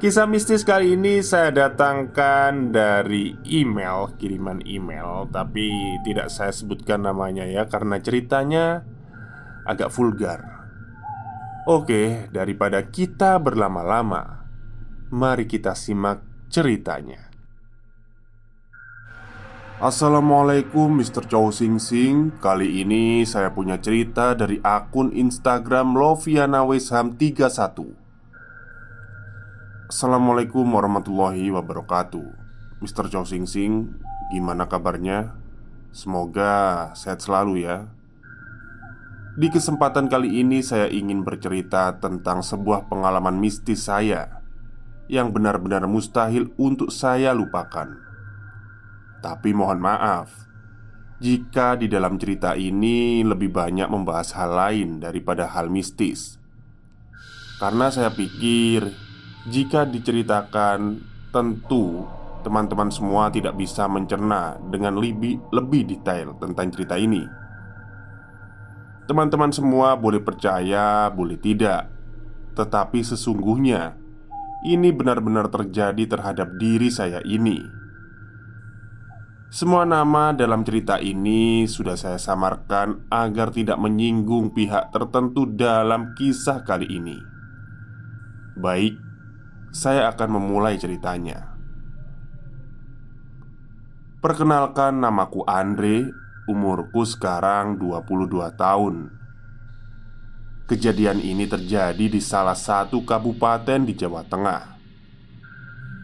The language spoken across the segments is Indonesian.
Kisah mistis kali ini saya datangkan dari email, kiriman email. Tapi tidak saya sebutkan namanya ya Karena ceritanya agak vulgar. Oke, daripada kita berlama-lama Mari kita simak ceritanya. Assalamualaikum Mr. Chow Sing Sing. Kali ini saya punya cerita dari akun Instagram Loviana Wesham 31 Assalamualaikum warahmatullahi wabarakatuh Mr. Chow Sing Sing Gimana kabarnya? Semoga sehat selalu ya Di kesempatan kali ini saya ingin bercerita tentang sebuah pengalaman mistis saya Yang benar-benar mustahil untuk saya lupakan Tapi mohon maaf Jika di dalam cerita ini lebih banyak membahas hal lain daripada hal mistis Karena saya pikir jika diceritakan, tentu teman-teman semua tidak bisa mencerna dengan lebih, lebih detail tentang cerita ini. Teman-teman semua boleh percaya, boleh tidak, tetapi sesungguhnya ini benar-benar terjadi terhadap diri saya ini. Semua nama dalam cerita ini sudah saya samarkan agar tidak menyinggung pihak tertentu dalam kisah kali ini. Baik, saya akan memulai ceritanya. Perkenalkan namaku Andre, umurku sekarang 22 tahun. Kejadian ini terjadi di salah satu kabupaten di Jawa Tengah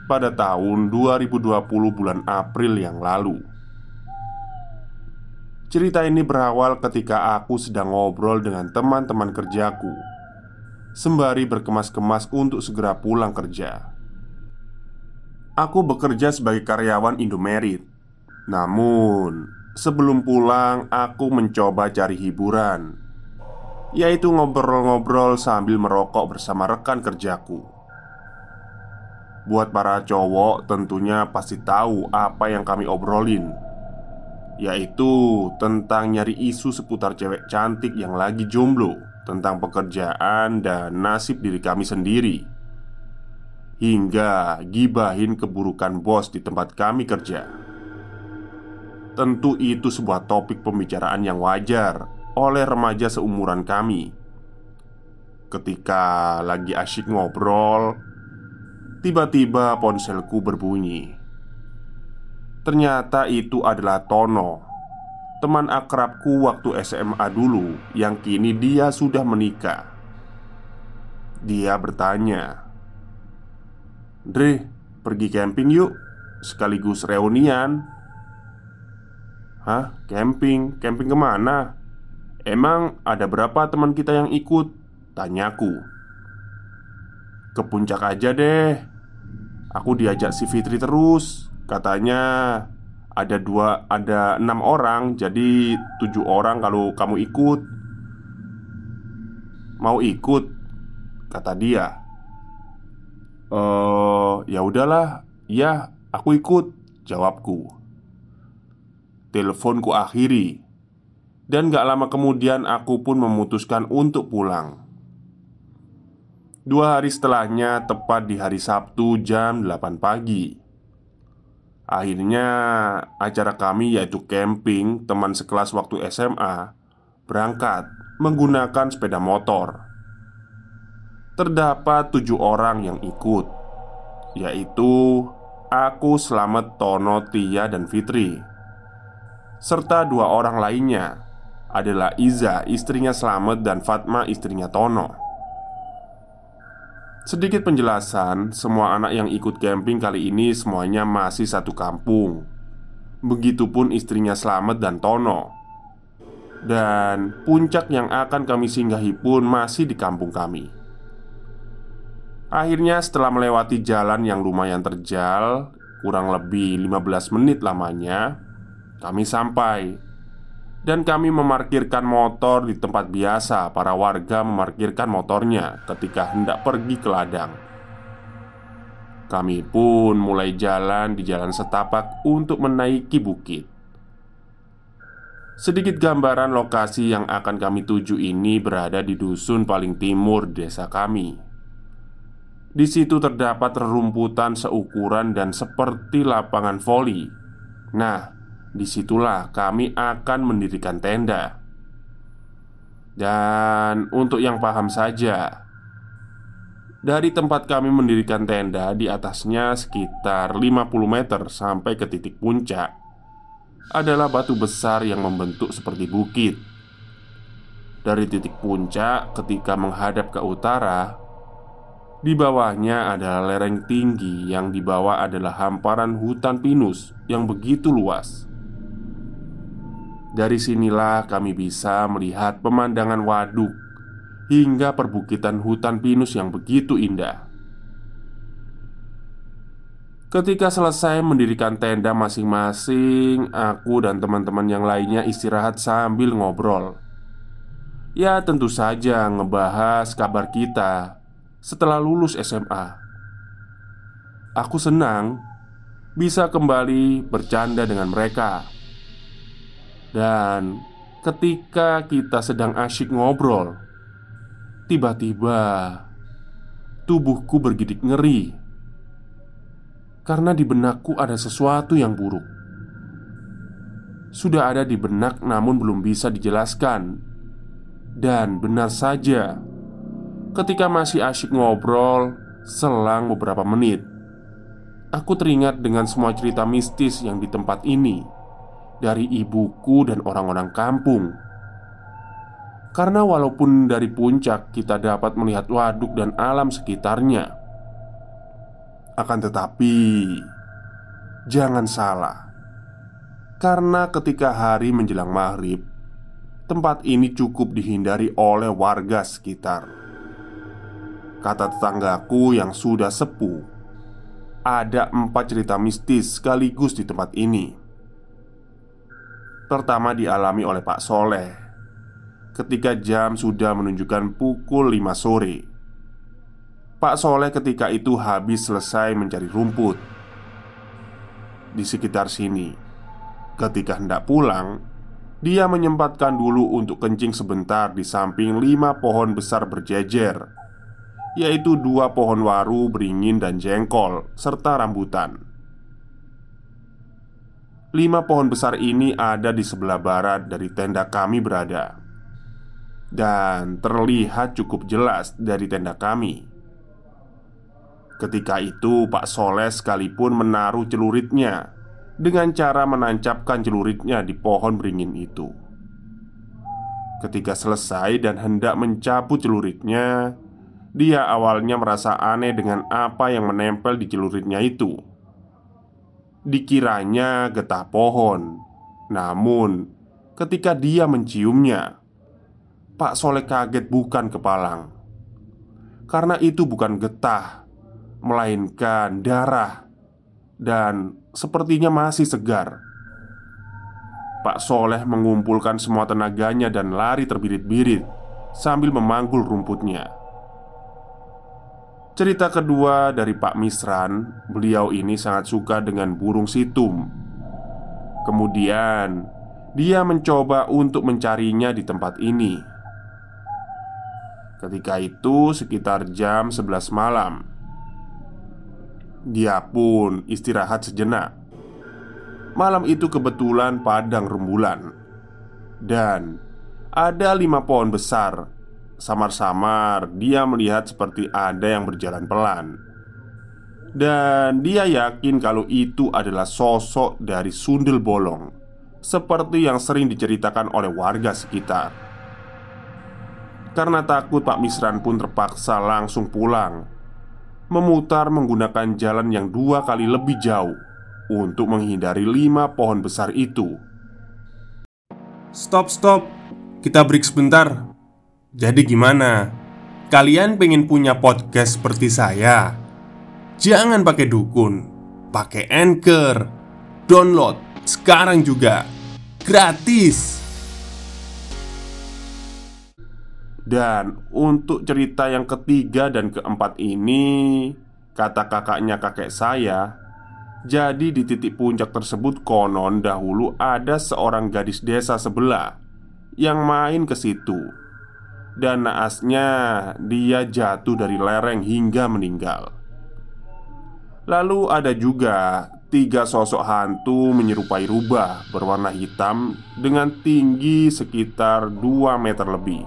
pada tahun 2020 bulan April yang lalu. Cerita ini berawal ketika aku sedang ngobrol dengan teman-teman kerjaku sembari berkemas-kemas untuk segera pulang kerja. Aku bekerja sebagai karyawan Indomerit. Namun, sebelum pulang, aku mencoba cari hiburan, yaitu ngobrol-ngobrol sambil merokok bersama rekan kerjaku. Buat para cowok, tentunya pasti tahu apa yang kami obrolin, yaitu tentang nyari isu seputar cewek cantik yang lagi jomblo tentang pekerjaan dan nasib diri kami sendiri, hingga gibahin keburukan bos di tempat kami kerja. Tentu, itu sebuah topik pembicaraan yang wajar oleh remaja seumuran kami. Ketika lagi asyik ngobrol, tiba-tiba ponselku berbunyi. Ternyata itu adalah Tono teman akrabku waktu SMA dulu yang kini dia sudah menikah. Dia bertanya, "Dre, pergi camping yuk, sekaligus reunian." "Hah, camping? Camping ke mana? Emang ada berapa teman kita yang ikut?" Tanyaku Ke puncak aja deh Aku diajak si Fitri terus Katanya ada dua ada enam orang jadi tujuh orang kalau kamu ikut Mau ikut? Kata dia. Eh, ya udahlah. Ya, aku ikut, jawabku. Teleponku akhiri Dan gak lama kemudian aku pun memutuskan untuk pulang Dua hari setelahnya, tepat di hari Sabtu jam 8 pagi Akhirnya, acara kami yaitu camping teman sekelas waktu SMA Berangkat menggunakan sepeda motor. Terdapat tujuh orang yang ikut Yaitu Aku, Slamet, Tono, Tia, dan Fitri Serta dua orang lainnya adalah Iza, istrinya Slamet, dan Fatma, istrinya Tono Sedikit penjelasan, semua anak yang ikut camping kali ini semuanya masih satu kampung. Begitupun istrinya Slamet dan Tono. Dan puncak yang akan kami singgahi pun masih di kampung kami. Akhirnya setelah melewati jalan yang lumayan terjal Kurang lebih 15 menit lamanya Kami sampai Dan kami memarkirkan motor di tempat biasa. Para warga memarkirkan motornya ketika hendak pergi ke ladang. Kami pun mulai jalan di jalan setapak untuk menaiki bukit. Sedikit gambaran lokasi yang akan kami tuju ini berada di dusun paling timur desa kami. Di situ terdapat rerumputan seukuran dan seperti lapangan voli. Nah, di situlah kami akan mendirikan tenda. Dan untuk yang paham saja, dari tempat kami mendirikan tenda di atasnya sekitar 50 meter sampai ke titik puncak adalah batu besar yang membentuk seperti bukit. Dari titik puncak, ketika menghadap ke utara, di bawahnya adalah lereng tinggi yang di bawah adalah hamparan hutan pinus yang begitu luas. Dari sinilah kami bisa melihat pemandangan waduk hingga perbukitan hutan pinus yang begitu indah. Ketika selesai mendirikan tenda masing-masing, aku dan teman-teman yang lainnya istirahat sambil ngobrol. Ya, tentu saja ngebahas kabar kita setelah lulus SMA. Aku senang bisa kembali bercanda dengan mereka. Dan ketika kita sedang asyik ngobrol, tiba-tiba tubuhku bergidik ngeri. Karena di benakku ada sesuatu yang buruk. Sudah ada di benak, namun belum bisa dijelaskan, dan benar saja Ketika masih asyik ngobrol, selang beberapa menit, aku teringat dengan semua cerita mistis yang di tempat ini dari ibuku dan orang-orang kampung. Karena walaupun dari puncak kita dapat melihat waduk dan alam sekitarnya, akan tetapi jangan salah, karena ketika hari menjelang maghrib, tempat ini cukup dihindari oleh warga sekitar. Kata tetanggaku yang sudah sepuh Ada empat cerita mistis sekaligus di tempat ini Pertama dialami oleh Pak Soleh. Ketika jam sudah menunjukkan pukul 5 sore. Pak Soleh ketika itu habis selesai mencari rumput. Di sekitar sini Ketika hendak pulang Dia menyempatkan dulu untuk kencing sebentar di samping lima pohon besar berjejer yaitu dua pohon waru, beringin, dan jengkol, serta rambutan. Lima pohon besar ini ada di sebelah barat dari tenda kami berada, dan terlihat cukup jelas dari tenda kami. Ketika itu, Pak Soleh sekalipun menaruh celuritnya dengan cara menancapkan celuritnya di pohon beringin itu. Ketika selesai dan hendak mencabut celuritnya, dia awalnya merasa aneh dengan apa yang menempel di celuritnya itu. Dikiranya getah pohon, namun ketika dia menciumnya, Pak Soleh kaget bukan kepalang karena itu bukan getah, melainkan darah, dan sepertinya masih segar. Pak Soleh mengumpulkan semua tenaganya dan lari terbirit-birit sambil memanggul rumputnya. Cerita kedua dari Pak Misran, beliau ini sangat suka dengan burung situm. Kemudian, dia mencoba untuk mencarinya di tempat ini. Ketika itu sekitar jam 11 malam. Dia pun istirahat sejenak. Malam itu kebetulan padang rembulan Dan ada lima pohon besar Samar-samar dia melihat seperti ada yang berjalan pelan Dan dia yakin kalau itu adalah sosok dari sundel bolong Seperti yang sering diceritakan oleh warga sekitar Karena takut Pak Misran pun terpaksa langsung pulang Memutar menggunakan jalan yang dua kali lebih jauh Untuk menghindari lima pohon besar itu Stop, stop. Kita break sebentar. Jadi gimana? Kalian pengen punya podcast seperti saya? Jangan pakai dukun, pakai Anchor. Download sekarang juga. Gratis. Dan untuk cerita yang ketiga dan keempat ini Kata kakaknya kakek saya Jadi di titik puncak tersebut konon dahulu ada seorang gadis desa sebelah Yang main ke situ Dan naasnya dia jatuh dari lereng hingga meninggal. Lalu ada juga tiga sosok hantu menyerupai rubah berwarna hitam Dengan tinggi sekitar 2 meter lebih.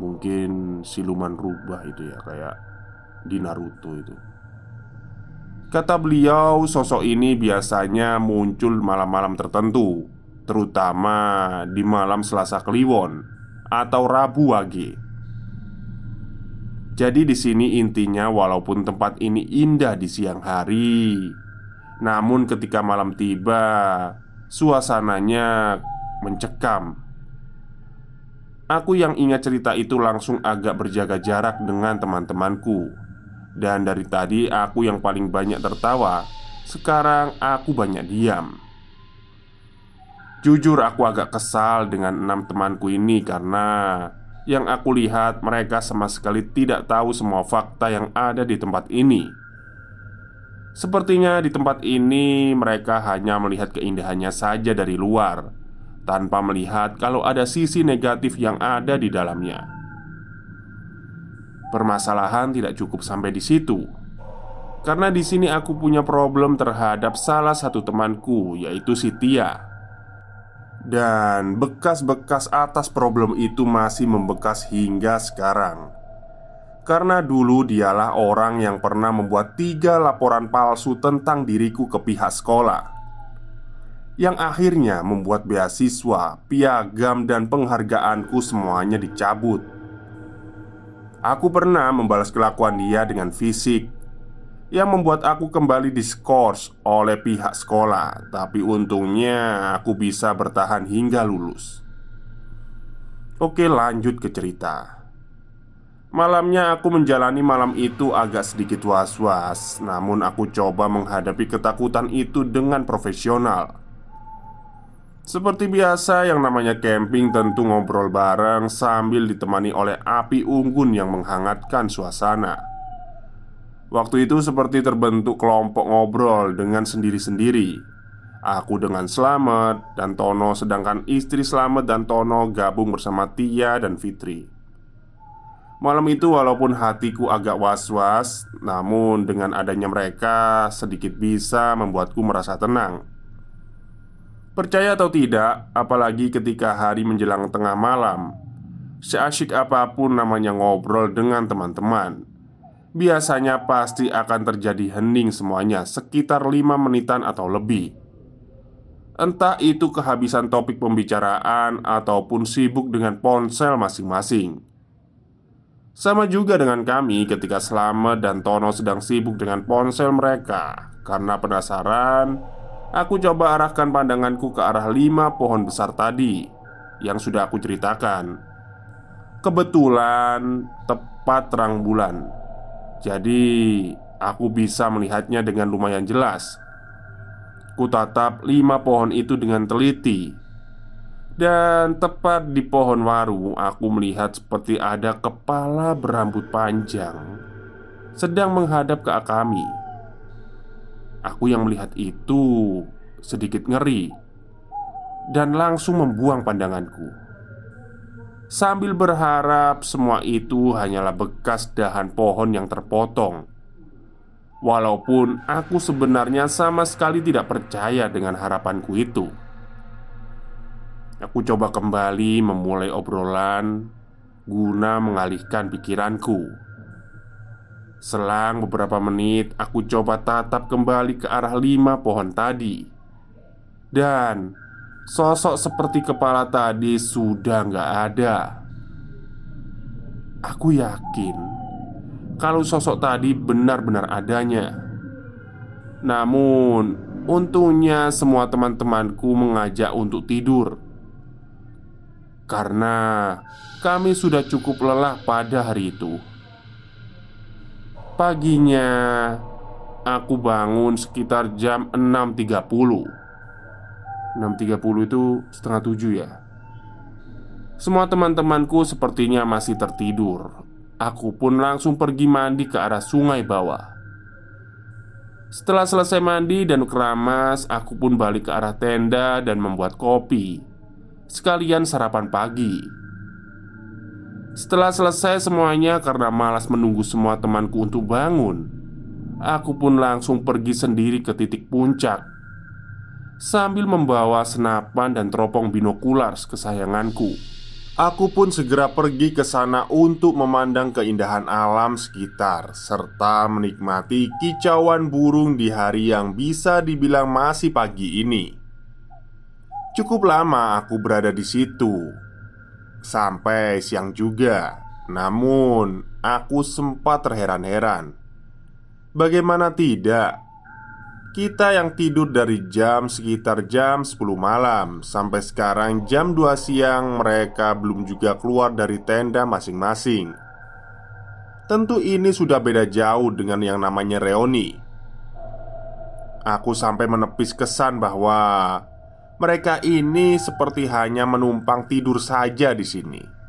Mungkin siluman rubah itu ya Kayak di Naruto itu. Kata beliau sosok ini biasanya muncul malam-malam tertentu Terutama di malam Selasa Kliwon Atau Rabu Wage. Jadi di sini intinya walaupun tempat ini indah di siang hari Namun ketika malam tiba Suasananya mencekam. Aku yang ingat cerita itu langsung agak berjaga jarak dengan teman-temanku. Dan dari tadi aku yang paling banyak tertawa Sekarang aku banyak diam Jujur aku agak kesal dengan enam temanku ini karena Yang aku lihat mereka sama sekali tidak tahu semua fakta yang ada di tempat ini Sepertinya di tempat ini mereka hanya melihat keindahannya saja dari luar tanpa melihat kalau ada sisi negatif yang ada di dalamnya. Permasalahan tidak cukup sampai di situ. Karena di sini aku punya problem terhadap salah satu temanku yaitu si Tia. Dan bekas-bekas atas problem itu masih membekas hingga sekarang. Karena dulu dialah orang yang pernah membuat tiga laporan palsu tentang diriku ke pihak sekolah. Yang akhirnya membuat beasiswa, piagam, dan penghargaanku semuanya dicabut. Aku pernah membalas kelakuan dia dengan fisik yang membuat aku kembali diskors oleh pihak sekolah, tapi untungnya aku bisa bertahan hingga lulus. Oke, lanjut ke cerita. Malamnya aku menjalani malam itu agak sedikit was-was, namun aku coba menghadapi ketakutan itu dengan profesional. Seperti biasa, yang namanya camping tentu ngobrol bareng sambil ditemani oleh api unggun yang menghangatkan suasana. Waktu itu seperti terbentuk kelompok ngobrol dengan sendiri-sendiri. Aku dengan Slamet dan Tono, sedangkan istri Slamet dan Tono gabung bersama Tia dan Fitri. Malam itu, walaupun hatiku agak was-was, namun dengan adanya mereka sedikit bisa membuatku merasa tenang. Percaya atau tidak, apalagi ketika hari menjelang tengah malam Seasyik apa pun namanya ngobrol dengan teman-teman Biasanya pasti akan terjadi hening semuanya sekitar lima menitan atau lebih. Entah itu kehabisan topik pembicaraan ataupun sibuk dengan ponsel masing-masing. Sama juga dengan kami ketika Slamet dan Tono sedang sibuk dengan ponsel mereka. Karena penasaran Aku coba arahkan pandanganku ke arah lima pohon besar tadi yang sudah aku ceritakan. Kebetulan tepat terang bulan, jadi aku bisa melihatnya dengan lumayan jelas. Ku tatap lima pohon itu dengan teliti. Dan tepat di pohon waru, aku melihat seperti ada kepala berambut panjang sedang menghadap ke kami. Aku yang melihat itu sedikit ngeri dan langsung membuang pandanganku. Sambil berharap semua itu hanyalah bekas dahan pohon yang terpotong. Walaupun aku sebenarnya sama sekali tidak percaya dengan harapanku itu. Aku coba kembali memulai obrolan guna mengalihkan pikiranku. Selang beberapa menit, aku coba tatap kembali ke arah lima pohon tadi, dan sosok seperti kepala tadi sudah nggak ada. Aku yakin kalau sosok tadi benar-benar adanya. Namun, untungnya semua teman-temanku mengajak untuk tidur karena kami sudah cukup lelah pada hari itu. Paginya, aku bangun sekitar jam 6.30 6.30 itu setengah tujuh ya. Semua teman-temanku sepertinya masih tertidur. Aku pun langsung pergi mandi ke arah sungai bawah. Setelah selesai mandi dan keramas Aku pun balik ke arah tenda dan membuat kopi. Sekalian sarapan pagi. Setelah selesai semuanya karena malas menunggu semua temanku untuk bangun, aku pun langsung pergi sendiri ke titik puncak sambil membawa senapan dan teropong binokular kesayanganku. Aku pun segera pergi ke sana untuk memandang keindahan alam sekitar serta menikmati kicauan burung di hari yang bisa dibilang masih pagi ini. Cukup lama aku berada di situ Sampai siang juga Namun aku sempat terheran-heran Bagaimana tidak Kita yang tidur dari jam sekitar jam 10 malam. Sampai sekarang jam 2 siang Mereka belum juga keluar dari tenda masing-masing. Tentu ini sudah beda jauh dengan yang namanya reoni Aku sampai menepis kesan bahwa mereka ini seperti hanya menumpang tidur saja di sini.